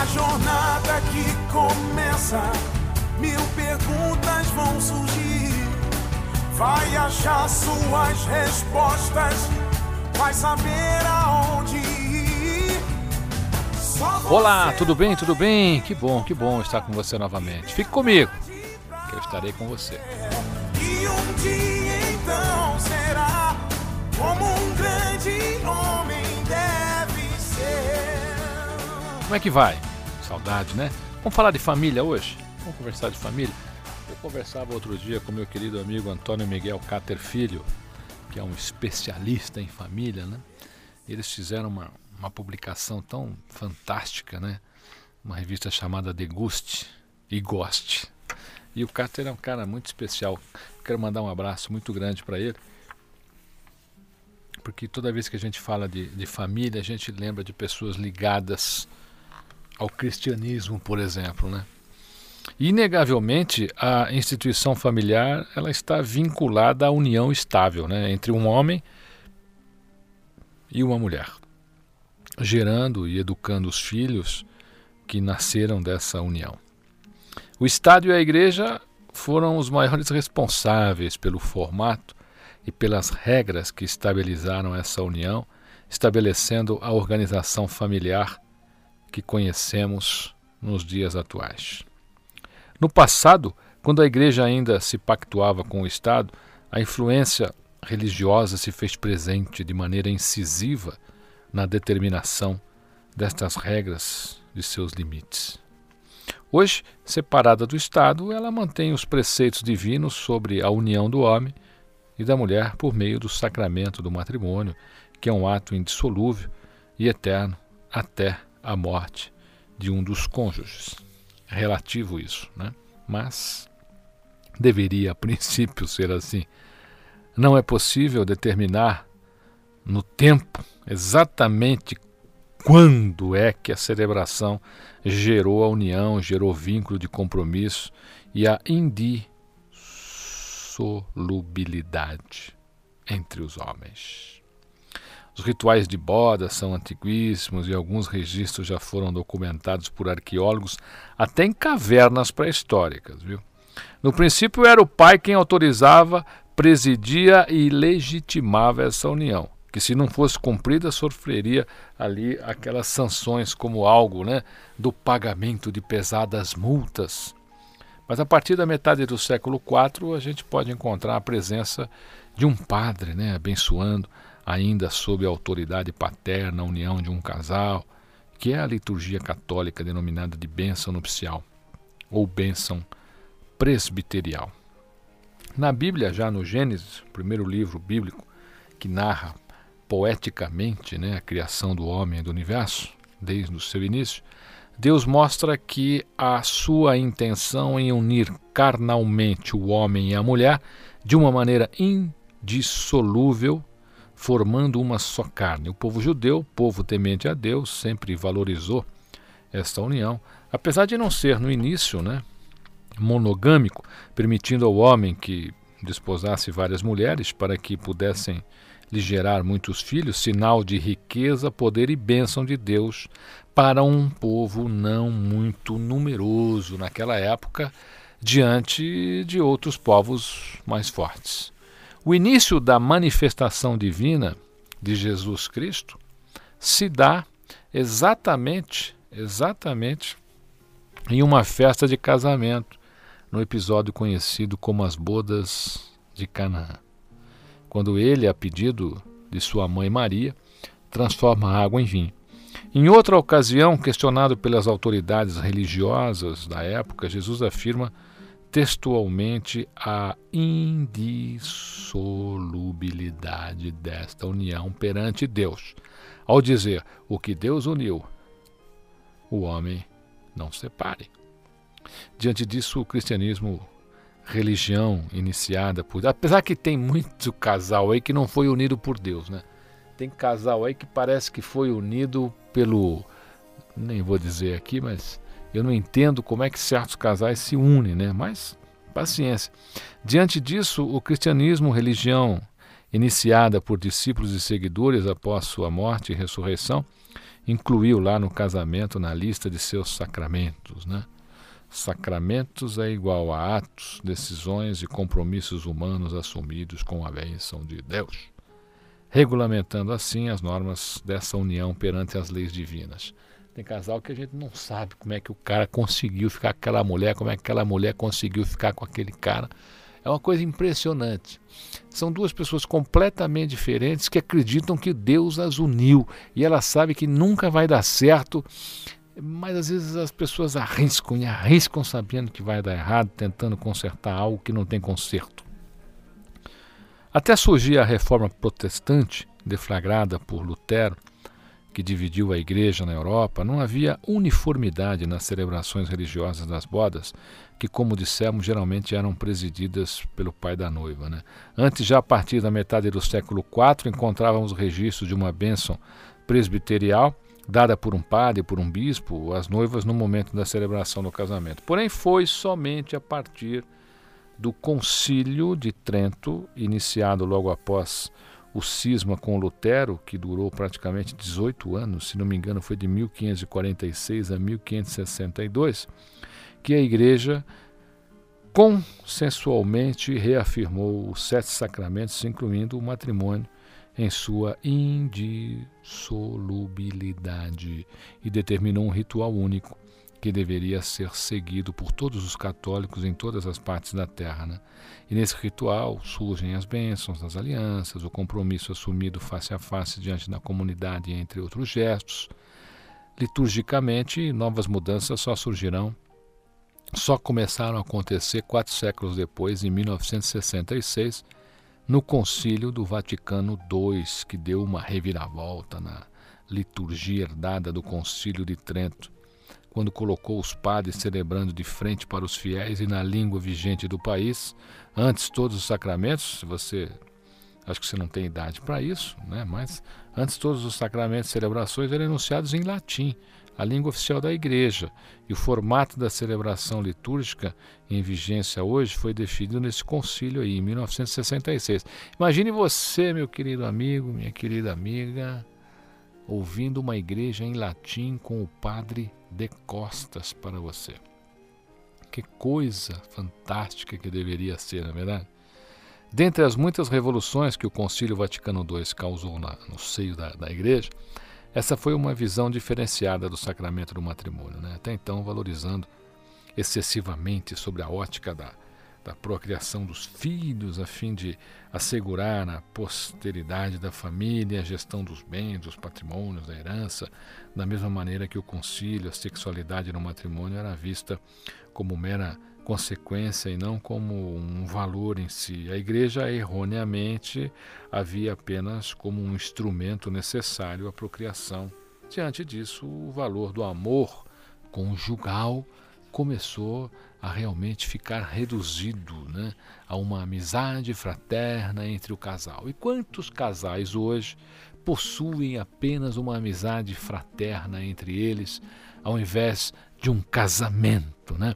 Na jornada que começa, mil perguntas vão surgir. Vai achar suas respostas, vai saber aonde ir. Olá, tudo bem? Tudo bem? Que bom, que bom estar com você novamente. Fique comigo, que eu estarei com você. E um dia então será como um grande homem deve ser. Como é que vai? Saudade, né? Vamos falar de família hoje? Vamos conversar de família? Eu conversava outro dia com meu querido amigo Antônio Miguel Cater Filho, que é um especialista em família, né? Eles fizeram uma, uma publicação tão fantástica, né? Uma revista chamada Deguste e Goste. E o Cater é um cara muito especial. Quero mandar um abraço muito grande para ele. Porque toda vez que a gente fala de, de família, a gente lembra de pessoas ligadas ao cristianismo, por exemplo, né? Inegavelmente, a instituição familiar ela está vinculada à união estável né, entre um homem e uma mulher, gerando e educando os filhos que nasceram dessa união. O Estado e a Igreja foram os maiores responsáveis pelo formato e pelas regras que estabilizaram essa união, estabelecendo a organização familiar que conhecemos nos dias atuais. No passado, quando a igreja ainda se pactuava com o Estado, a influência religiosa se fez presente de maneira incisiva na determinação destas regras de seus limites. Hoje, separada do Estado, ela mantém os preceitos divinos sobre a união do homem e da mulher por meio do sacramento do matrimônio, que é um ato indissolúvel e eterno até a morte de um dos cônjuges relativo isso, né? Mas deveria a princípio ser assim. Não é possível determinar no tempo exatamente quando é que a celebração gerou a união, gerou vínculo de compromisso e a indissolubilidade entre os homens. Os rituais de boda são antiguíssimos e alguns registros já foram documentados por arqueólogos até em cavernas pré-históricas. Viu? No princípio, era o pai quem autorizava, presidia e legitimava essa união, que se não fosse cumprida, sofreria ali aquelas sanções como algo né, do pagamento de pesadas multas. Mas a partir da metade do século IV, a gente pode encontrar a presença de um padre né, abençoando ainda sob a autoridade paterna, a união de um casal, que é a liturgia católica denominada de bênção nupcial ou bênção presbiterial. Na Bíblia, já no Gênesis, primeiro livro bíblico que narra poeticamente né, a criação do homem e do universo, desde o seu início, Deus mostra que a sua intenção em unir carnalmente o homem e a mulher de uma maneira indissolúvel formando uma só carne. O povo judeu, povo temente a Deus, sempre valorizou esta união, apesar de não ser no início, né, monogâmico, permitindo ao homem que desposasse várias mulheres para que pudessem lhe gerar muitos filhos, sinal de riqueza, poder e bênção de Deus para um povo não muito numeroso naquela época, diante de outros povos mais fortes. O início da manifestação divina de Jesus Cristo se dá exatamente, exatamente em uma festa de casamento, no episódio conhecido como as bodas de Canaã. Quando ele, a pedido de sua mãe Maria, transforma a água em vinho. Em outra ocasião, questionado pelas autoridades religiosas da época, Jesus afirma textualmente a indissolubilidade desta união perante Deus, ao dizer: o que Deus uniu, o homem não separe. Diante disso, o cristianismo, religião iniciada por. Apesar que tem muito casal aí que não foi unido por Deus, né? Tem casal aí que parece que foi unido pelo. Nem vou dizer aqui, mas eu não entendo como é que certos casais se unem, né? Mas paciência. Diante disso, o cristianismo, religião iniciada por discípulos e seguidores após sua morte e ressurreição, incluiu lá no casamento na lista de seus sacramentos, né? Sacramentos é igual a atos, decisões e compromissos humanos assumidos com a bênção de Deus, regulamentando assim as normas dessa união perante as leis divinas. Tem casal que a gente não sabe como é que o cara conseguiu ficar com aquela mulher, como é que aquela mulher conseguiu ficar com aquele cara. É uma coisa impressionante. São duas pessoas completamente diferentes que acreditam que Deus as uniu e ela sabe que nunca vai dar certo mas às vezes as pessoas arriscam e arriscam sabendo que vai dar errado, tentando consertar algo que não tem conserto. Até surgir a reforma protestante, deflagrada por Lutero, que dividiu a igreja na Europa, não havia uniformidade nas celebrações religiosas das bodas, que, como dissemos, geralmente eram presididas pelo pai da noiva. Né? Antes, já a partir da metade do século IV, encontrávamos registros de uma bênção presbiterial dada por um padre, por um bispo, às noivas no momento da celebração do casamento. Porém, foi somente a partir do Concílio de Trento, iniciado logo após o cisma com Lutero, que durou praticamente 18 anos, se não me engano, foi de 1546 a 1562, que a Igreja consensualmente reafirmou os sete sacramentos, incluindo o matrimônio em sua indissolubilidade e determinou um ritual único que deveria ser seguido por todos os católicos em todas as partes da terra. Né? E nesse ritual surgem as bênçãos, as alianças, o compromisso assumido face a face diante da comunidade, entre outros gestos. Liturgicamente, novas mudanças só surgirão, só começaram a acontecer quatro séculos depois, em 1966 no Concílio do Vaticano II, que deu uma reviravolta na liturgia herdada do Concílio de Trento, quando colocou os padres celebrando de frente para os fiéis e na língua vigente do país, antes todos os sacramentos, se você acho que você não tem idade para isso, né? Mas antes todos os sacramentos e celebrações eram enunciados em latim, a língua oficial da igreja, e o formato da celebração litúrgica em vigência hoje foi definido nesse concílio aí, em 1966. Imagine você, meu querido amigo, minha querida amiga, ouvindo uma igreja em latim com o padre de costas para você. Que coisa fantástica que deveria ser, não é verdade? Dentre as muitas revoluções que o Concílio Vaticano II causou na, no seio da, da igreja, essa foi uma visão diferenciada do sacramento do matrimônio, né? até então valorizando excessivamente sobre a ótica da, da procriação dos filhos, a fim de assegurar a posteridade da família, a gestão dos bens, dos patrimônios, da herança, da mesma maneira que o concílio, a sexualidade no matrimônio era vista como mera consequência e não como um valor em si. A igreja erroneamente havia apenas como um instrumento necessário à procriação. Diante disso, o valor do amor conjugal começou a realmente ficar reduzido né, a uma amizade fraterna entre o casal. E quantos casais hoje possuem apenas uma amizade fraterna entre eles, ao invés de um casamento, né?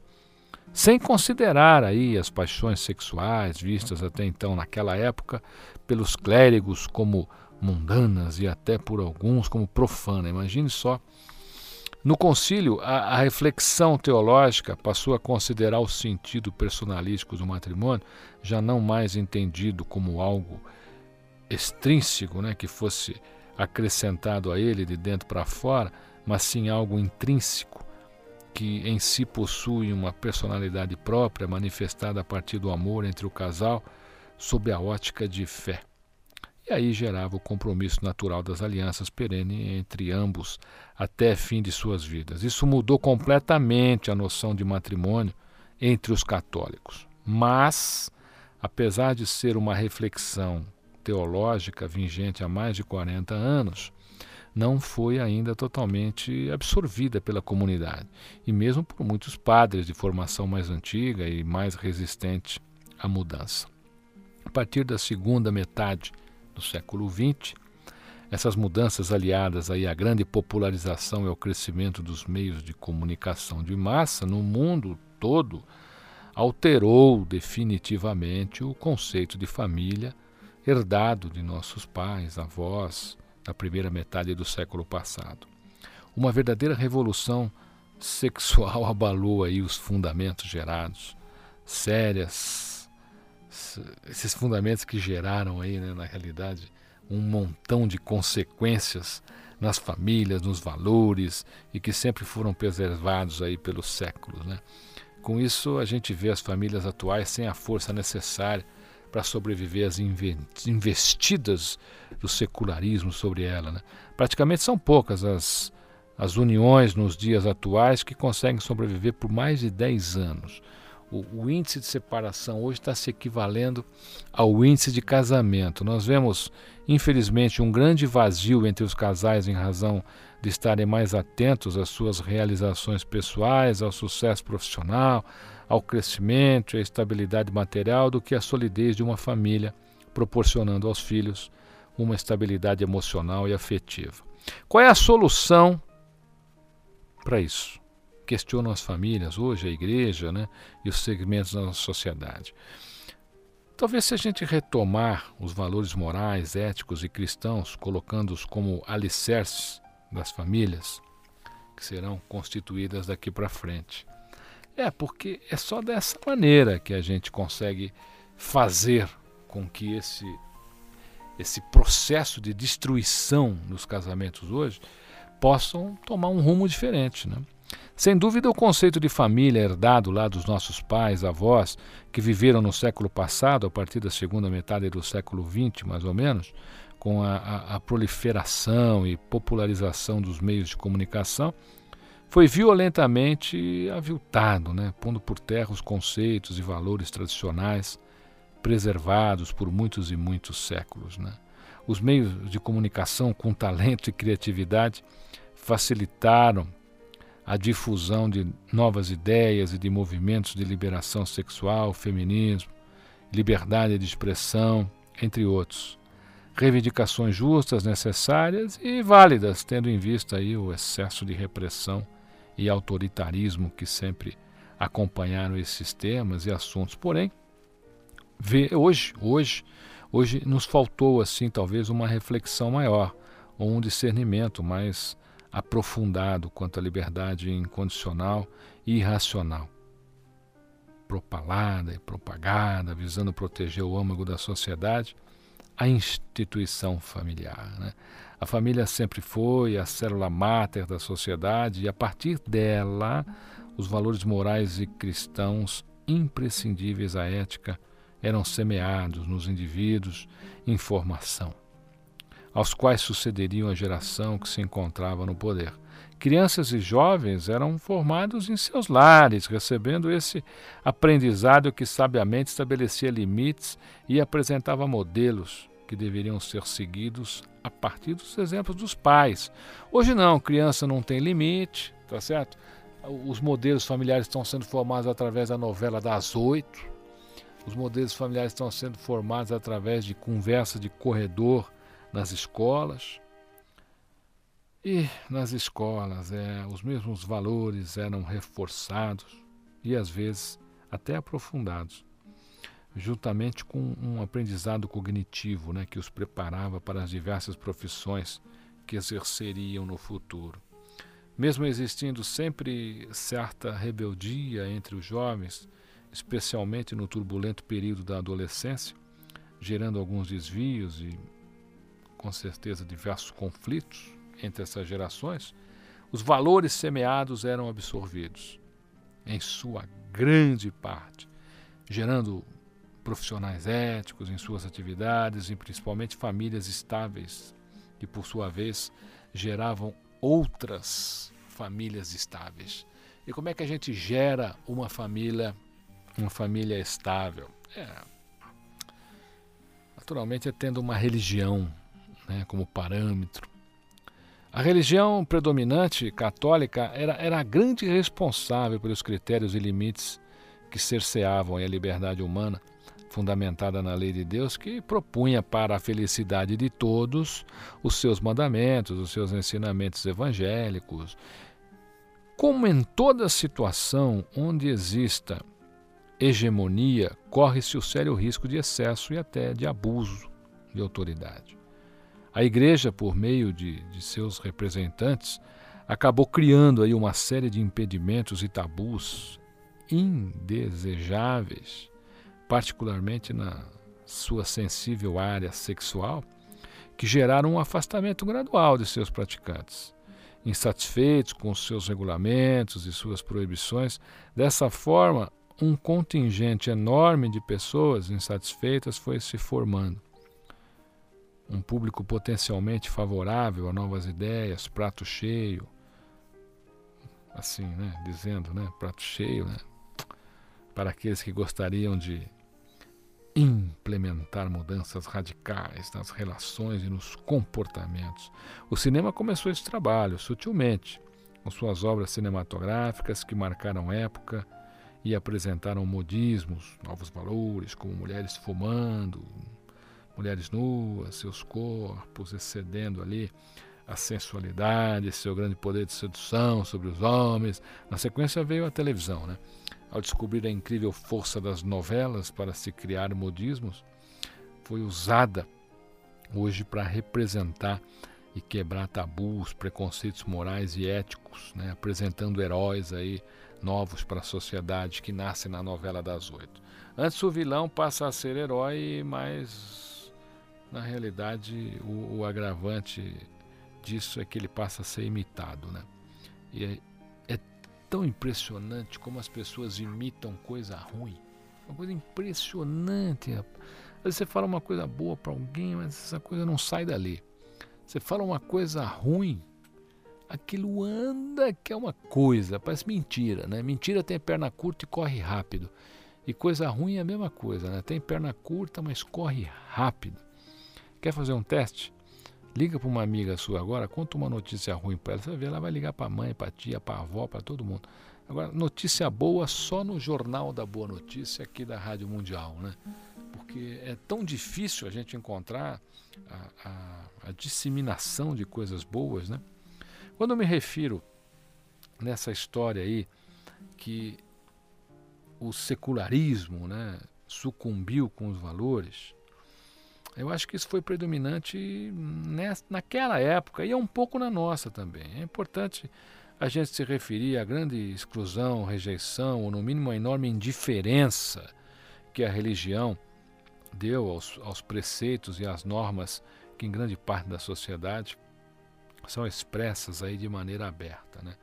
sem considerar aí as paixões sexuais vistas até então naquela época pelos clérigos como mundanas e até por alguns como profana. Imagine só. No concílio, a, a reflexão teológica passou a considerar o sentido personalístico do matrimônio, já não mais entendido como algo extrínseco, né, que fosse acrescentado a ele de dentro para fora, mas sim algo intrínseco que em si possui uma personalidade própria manifestada a partir do amor entre o casal, sob a ótica de fé. E aí gerava o compromisso natural das alianças perenes entre ambos até fim de suas vidas. Isso mudou completamente a noção de matrimônio entre os católicos. Mas, apesar de ser uma reflexão teológica vigente há mais de 40 anos, não foi ainda totalmente absorvida pela comunidade, e mesmo por muitos padres de formação mais antiga e mais resistente à mudança. A partir da segunda metade do século XX, essas mudanças aliadas aí à grande popularização e ao crescimento dos meios de comunicação de massa no mundo todo alterou definitivamente o conceito de família herdado de nossos pais, avós, na primeira metade do século passado. Uma verdadeira revolução sexual abalou aí os fundamentos gerados, sérias, esses fundamentos que geraram aí, né, na realidade, um montão de consequências nas famílias, nos valores e que sempre foram preservados aí pelos séculos, né? Com isso, a gente vê as famílias atuais sem a força necessária para sobreviver às investidas do secularismo sobre ela. Né? Praticamente são poucas as, as uniões nos dias atuais que conseguem sobreviver por mais de 10 anos. O, o índice de separação hoje está se equivalendo ao índice de casamento. Nós vemos, infelizmente, um grande vazio entre os casais em razão de estarem mais atentos às suas realizações pessoais, ao sucesso profissional, ao crescimento e à estabilidade material do que a solidez de uma família, proporcionando aos filhos uma estabilidade emocional e afetiva. Qual é a solução para isso? Questionam as famílias, hoje a igreja né, e os segmentos da nossa sociedade. Talvez se a gente retomar os valores morais, éticos e cristãos, colocando-os como alicerces das famílias, que serão constituídas daqui para frente, é, porque é só dessa maneira que a gente consegue fazer com que esse, esse processo de destruição nos casamentos hoje possam tomar um rumo diferente. Né? Sem dúvida, o conceito de família herdado lá dos nossos pais, avós, que viveram no século passado, a partir da segunda metade do século XX, mais ou menos, com a, a, a proliferação e popularização dos meios de comunicação, foi violentamente aviltado, né, pondo por terra os conceitos e valores tradicionais preservados por muitos e muitos séculos. Né. Os meios de comunicação com talento e criatividade facilitaram a difusão de novas ideias e de movimentos de liberação sexual, feminismo, liberdade de expressão, entre outros. Reivindicações justas, necessárias e válidas, tendo em vista aí o excesso de repressão e autoritarismo que sempre acompanharam esses temas e assuntos. Porém, hoje, hoje, hoje nos faltou assim talvez uma reflexão maior ou um discernimento mais aprofundado quanto à liberdade incondicional e irracional. Propalada e propagada, visando proteger o âmago da sociedade, a instituição familiar. Né? A família sempre foi a célula máter da sociedade e, a partir dela, os valores morais e cristãos imprescindíveis à ética eram semeados nos indivíduos em formação, aos quais sucederiam a geração que se encontrava no poder. Crianças e jovens eram formados em seus lares, recebendo esse aprendizado que sabiamente estabelecia limites e apresentava modelos que deveriam ser seguidos a partir dos exemplos dos pais. Hoje não, criança não tem limite, tá certo? Os modelos familiares estão sendo formados através da novela das oito. Os modelos familiares estão sendo formados através de conversa de corredor nas escolas. E nas escolas, é, os mesmos valores eram reforçados e às vezes até aprofundados juntamente com um aprendizado cognitivo né, que os preparava para as diversas profissões que exerceriam no futuro. Mesmo existindo sempre certa rebeldia entre os jovens, especialmente no turbulento período da adolescência, gerando alguns desvios e, com certeza, diversos conflitos entre essas gerações, os valores semeados eram absorvidos, em sua grande parte, gerando profissionais éticos em suas atividades e principalmente famílias estáveis, que por sua vez geravam outras famílias estáveis. E como é que a gente gera uma família, uma família estável? É, naturalmente é tendo uma religião né, como parâmetro. A religião predominante católica era, era a grande responsável pelos critérios e limites que cerceavam a liberdade humana, fundamentada na lei de Deus, que propunha para a felicidade de todos os seus mandamentos, os seus ensinamentos evangélicos. Como em toda situação onde exista hegemonia, corre-se o sério risco de excesso e até de abuso de autoridade. A igreja, por meio de, de seus representantes, acabou criando aí uma série de impedimentos e tabus indesejáveis, particularmente na sua sensível área sexual, que geraram um afastamento gradual de seus praticantes. Insatisfeitos com seus regulamentos e suas proibições, dessa forma, um contingente enorme de pessoas insatisfeitas foi se formando um público potencialmente favorável a novas ideias, prato cheio, assim, né, dizendo, né, prato cheio, né, para aqueles que gostariam de implementar mudanças radicais nas relações e nos comportamentos. O cinema começou esse trabalho sutilmente, com suas obras cinematográficas que marcaram época e apresentaram modismos, novos valores, como mulheres fumando, mulheres nuas, seus corpos excedendo ali a sensualidade, seu grande poder de sedução sobre os homens. Na sequência veio a televisão, né? Ao descobrir a incrível força das novelas para se criar modismos, foi usada hoje para representar e quebrar tabus, preconceitos morais e éticos, né? apresentando heróis aí novos para a sociedade que nascem na novela das oito. Antes o vilão passa a ser herói, mas na realidade, o, o, agravante disso é que ele passa a ser imitado, né? E é, é tão impressionante como as pessoas imitam coisa ruim. Uma coisa impressionante. Às vezes você fala uma coisa boa para alguém, mas essa coisa não sai dali. Você fala uma coisa ruim, aquilo anda que é uma coisa, parece mentira, né? Mentira tem perna curta e corre rápido. E coisa ruim é a mesma coisa, né? Tem perna curta, mas corre rápido. Quer fazer um teste? Liga para uma amiga sua agora, conta uma notícia ruim para ela. Você ver, ela vai ligar para a mãe, para a tia, para a avó, para todo mundo. Agora, notícia boa só no Jornal da Boa Notícia aqui da Rádio Mundial, né? Porque é tão difícil a gente encontrar a, a, a disseminação de coisas boas, né? Quando eu me refiro nessa história aí que o secularismo, né, sucumbiu com os valores, eu acho que isso foi predominante nessa, naquela época e é um pouco na nossa também. É importante a gente se referir à grande exclusão, rejeição, ou no mínimo a enorme indiferença que a religião deu aos, aos preceitos e às normas que em grande parte da sociedade são expressas aí de maneira aberta, né?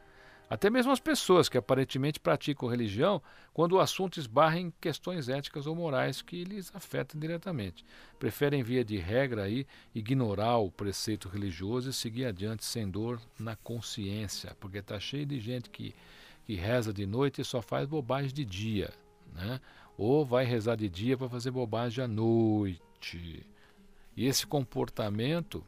Até mesmo as pessoas que aparentemente praticam religião, quando o assunto esbarra em questões éticas ou morais que lhes afetam diretamente, preferem, via de regra, aí, ignorar o preceito religioso e seguir adiante sem dor na consciência, porque está cheio de gente que, que reza de noite e só faz bobagem de dia, né? ou vai rezar de dia para fazer bobagem à noite. E esse comportamento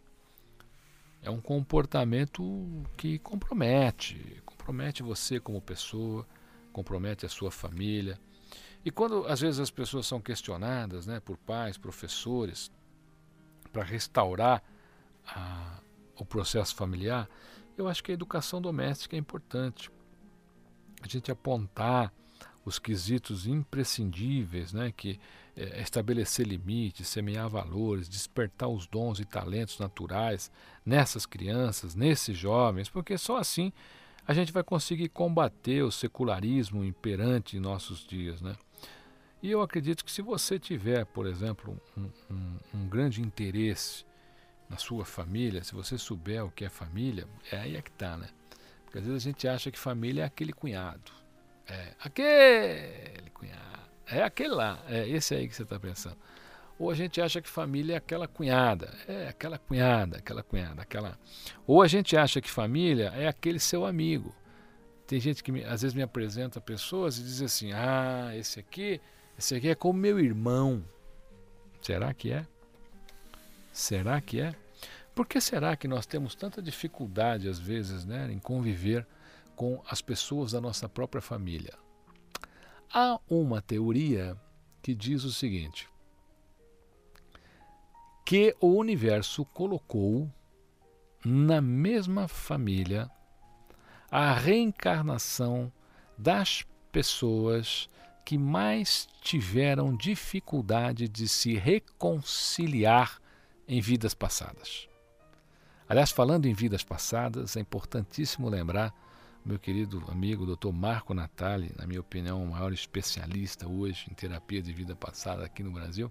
é um comportamento que compromete, compromete você como pessoa, compromete a sua família. E quando às vezes as pessoas são questionadas né, por pais, professores, para restaurar a, o processo familiar, eu acho que a educação doméstica é importante. A gente apontar os quesitos imprescindíveis, né, que é, estabelecer limites, semear valores, despertar os dons e talentos naturais nessas crianças, nesses jovens, porque só assim a gente vai conseguir combater o secularismo imperante em nossos dias. Né? E eu acredito que se você tiver, por exemplo, um, um, um grande interesse na sua família, se você souber o que é família, é aí é que está, né? Porque às vezes a gente acha que família é aquele cunhado. É, aquele cunhado. É aquele lá, é esse aí que você está pensando. Ou a gente acha que família é aquela cunhada, é aquela cunhada, aquela cunhada, aquela. Ou a gente acha que família é aquele seu amigo. Tem gente que me, às vezes me apresenta pessoas e diz assim: "Ah, esse aqui, esse aqui é como meu irmão". Será que é? Será que é? Por que será que nós temos tanta dificuldade às vezes, né, em conviver com as pessoas da nossa própria família? Há uma teoria que diz o seguinte: que o universo colocou na mesma família a reencarnação das pessoas que mais tiveram dificuldade de se reconciliar em vidas passadas. Aliás, falando em vidas passadas, é importantíssimo lembrar meu querido amigo Dr. Marco Natali, na minha opinião, o maior especialista hoje em terapia de vida passada aqui no Brasil.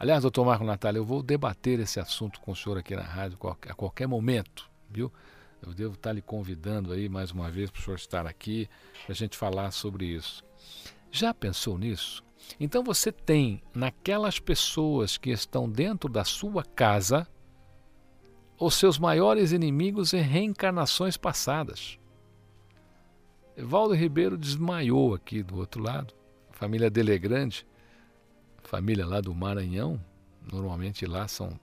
Aliás, doutor Marco Natália, eu vou debater esse assunto com o senhor aqui na rádio a qualquer momento, viu? Eu devo estar lhe convidando aí mais uma vez para o senhor estar aqui, para a gente falar sobre isso. Já pensou nisso? Então você tem naquelas pessoas que estão dentro da sua casa os seus maiores inimigos em reencarnações passadas. Evaldo Ribeiro desmaiou aqui do outro lado. A família dele é grande família lá do Maranhão, normalmente lá são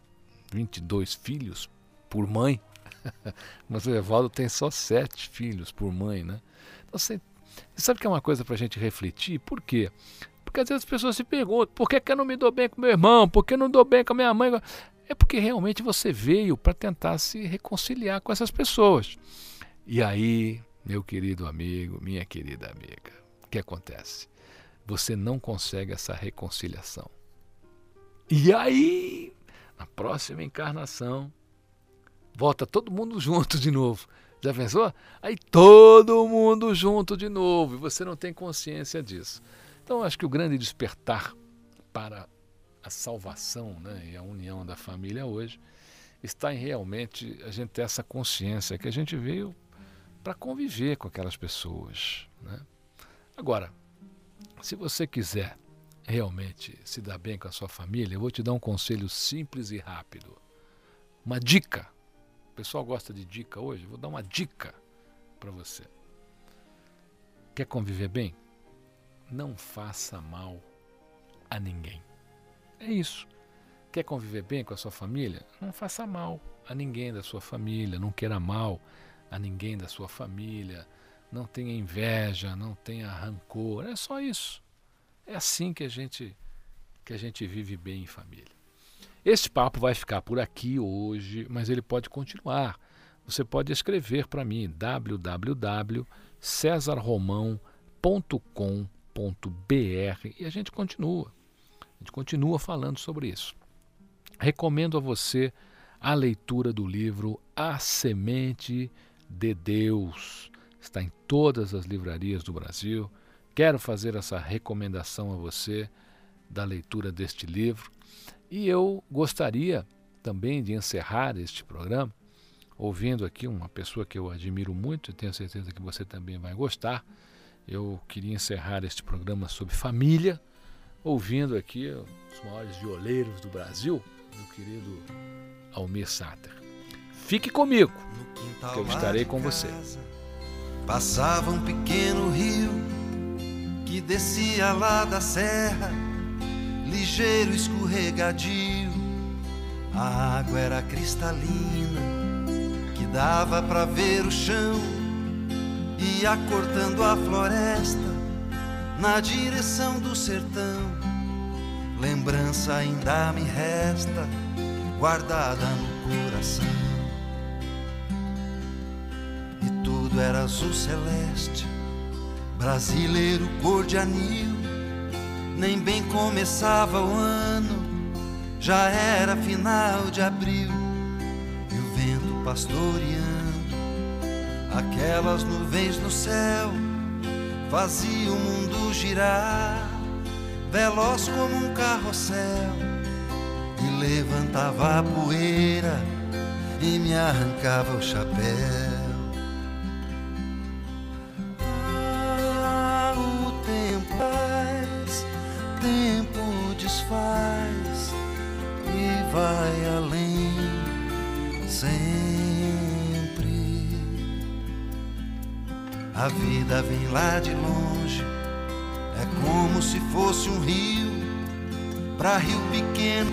22 filhos por mãe, mas o Evaldo tem só sete filhos por mãe, né? Então, você, sabe que é uma coisa para a gente refletir? Por quê? Porque às vezes as pessoas se perguntam, por que, que eu não me dou bem com meu irmão? Por que eu não dou bem com a minha mãe? É porque realmente você veio para tentar se reconciliar com essas pessoas. E aí, meu querido amigo, minha querida amiga, o que acontece? Você não consegue essa reconciliação. E aí, na próxima encarnação, volta todo mundo junto de novo. Já pensou? Aí todo mundo junto de novo e você não tem consciência disso. Então, acho que o grande despertar para a salvação né, e a união da família hoje está em realmente a gente ter essa consciência que a gente veio para conviver com aquelas pessoas. Né? Agora, se você quiser realmente se dar bem com a sua família, eu vou te dar um conselho simples e rápido. Uma dica. O pessoal gosta de dica hoje? Vou dar uma dica para você. Quer conviver bem? Não faça mal a ninguém. É isso. Quer conviver bem com a sua família? Não faça mal a ninguém da sua família, não queira mal a ninguém da sua família, não tenha inveja, não tenha rancor. É só isso. É assim que a gente que a gente vive bem em família. Este papo vai ficar por aqui hoje, mas ele pode continuar. Você pode escrever para mim www.cesarromão.com.br e a gente continua. A gente continua falando sobre isso. Recomendo a você a leitura do livro A Semente de Deus está em todas as livrarias do Brasil. Quero fazer essa recomendação a você da leitura deste livro. E eu gostaria também de encerrar este programa ouvindo aqui uma pessoa que eu admiro muito e tenho certeza que você também vai gostar. Eu queria encerrar este programa sobre família, ouvindo aqui os maiores violeiros do Brasil, meu querido Almir Sater. Fique comigo, que eu estarei com você. Passava um pequeno rio que descia lá da serra, ligeiro escorregadio. A água era cristalina, que dava para ver o chão, ia cortando a floresta na direção do sertão. Lembrança ainda me resta, guardada no coração. Era azul celeste, brasileiro cor de anil. Nem bem começava o ano, já era final de abril. E o vento pastoreando aquelas nuvens no céu, fazia o mundo girar, veloz como um carrossel. E levantava a poeira e me arrancava o chapéu. A vida vem lá de longe, é como se fosse um rio, pra rio pequeno,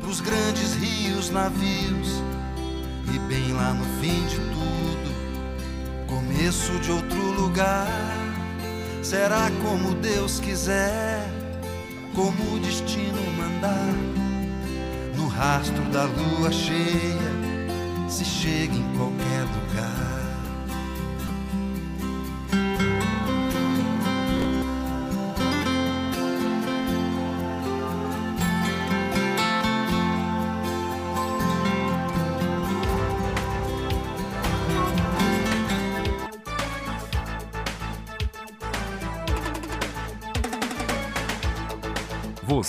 pros grandes rios, navios, e bem lá no fim de tudo, começo de outro lugar será como Deus quiser, como o destino mandar. No rastro da lua cheia, se chega em qualquer lugar.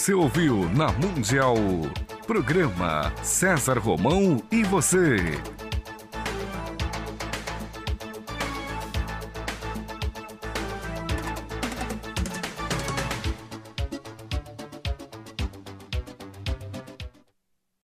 Você ouviu na Mundial. Programa César Romão e você.